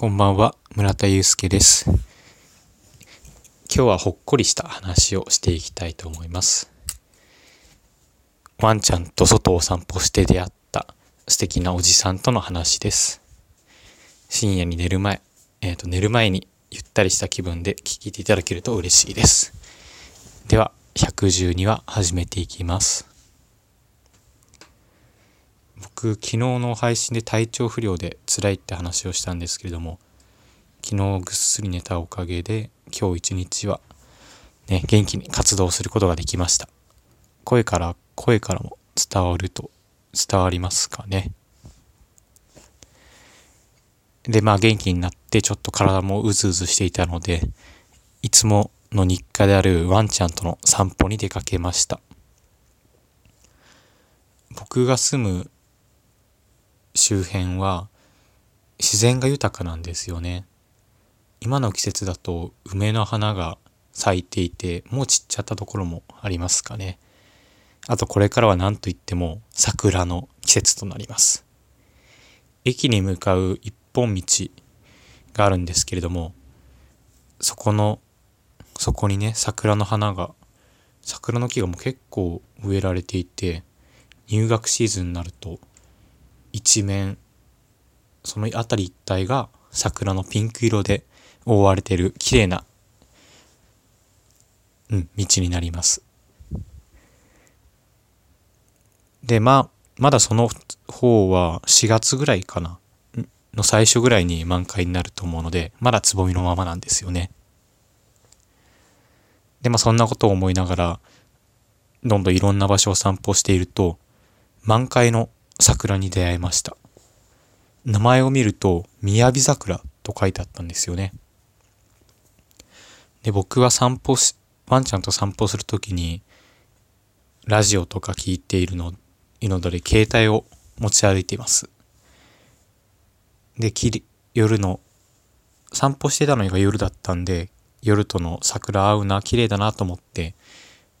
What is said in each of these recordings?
こんばんは、村田祐介です。今日はほっこりした話をしていきたいと思います。ワンちゃんと外を散歩して出会った素敵なおじさんとの話です。深夜に寝る前、えっ、ー、と、寝る前にゆったりした気分で聞いていただけると嬉しいです。では、112話始めていきます。僕昨日の配信で体調不良で辛いって話をしたんですけれども昨日ぐっすり寝たおかげで今日一日はね元気に活動することができました。声から声からも伝わると伝わりますかね。でまあ元気になってちょっと体もうずうずしていたのでいつもの日課であるワンちゃんとの散歩に出かけました。僕が住む周辺は自然が豊かなんですよね。今の季節だと梅の花が咲いていてもう散っちゃったところもありますかね。あとこれからは何と言っても桜の季節となります。駅に向かう一本道があるんですけれどもそこのそこにね桜の花が桜の木がもう結構植えられていて入学シーズンになると一面その辺り一帯が桜のピンク色で覆われている綺麗な、うん、道になります。で、まあ、まだその方は4月ぐらいかなの最初ぐらいに満開になると思うので、まだつぼみのままなんですよね。で、まあそんなことを思いながら、どんどんいろんな場所を散歩していると、満開の桜に出会いました。名前を見ると、雅桜と書いてあったんですよね。で、僕は散歩し、ワンちゃんと散歩するときに、ラジオとか聞いているの、いので、携帯を持ち歩いています。で、き夜の、散歩してたのが夜だったんで、夜との桜合うな、綺麗だなと思って、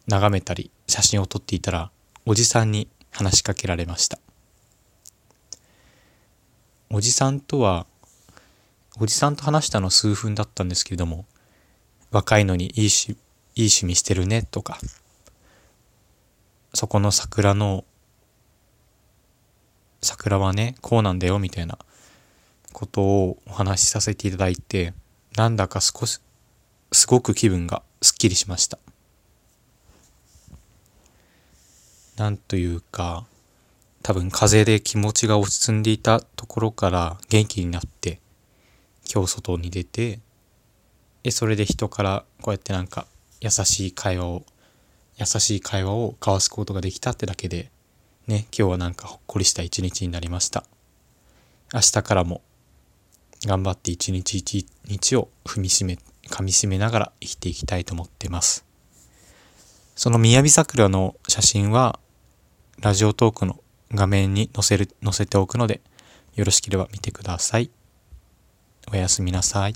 眺めたり、写真を撮っていたら、おじさんに話しかけられました。おじさんとは、おじさんと話したの数分だったんですけれども、若いのにいいし、いい趣味してるねとか、そこの桜の、桜はね、こうなんだよみたいなことをお話しさせていただいて、なんだか少し、すごく気分がすっきりしました。なんというか、多分風邪で気持ちが落ち着んでいたところから元気になって今日外に出てでそれで人からこうやってなんか優しい会話を優しい会話を交わすことができたってだけでね今日はなんかほっこりした一日になりました。明日からも頑張って一日一日を踏みしめ噛みしめながら生きていきたいと思ってます。その雅桜の写真はラジオトークの画面に載せる、載せておくので、よろしければ見てください。おやすみなさい。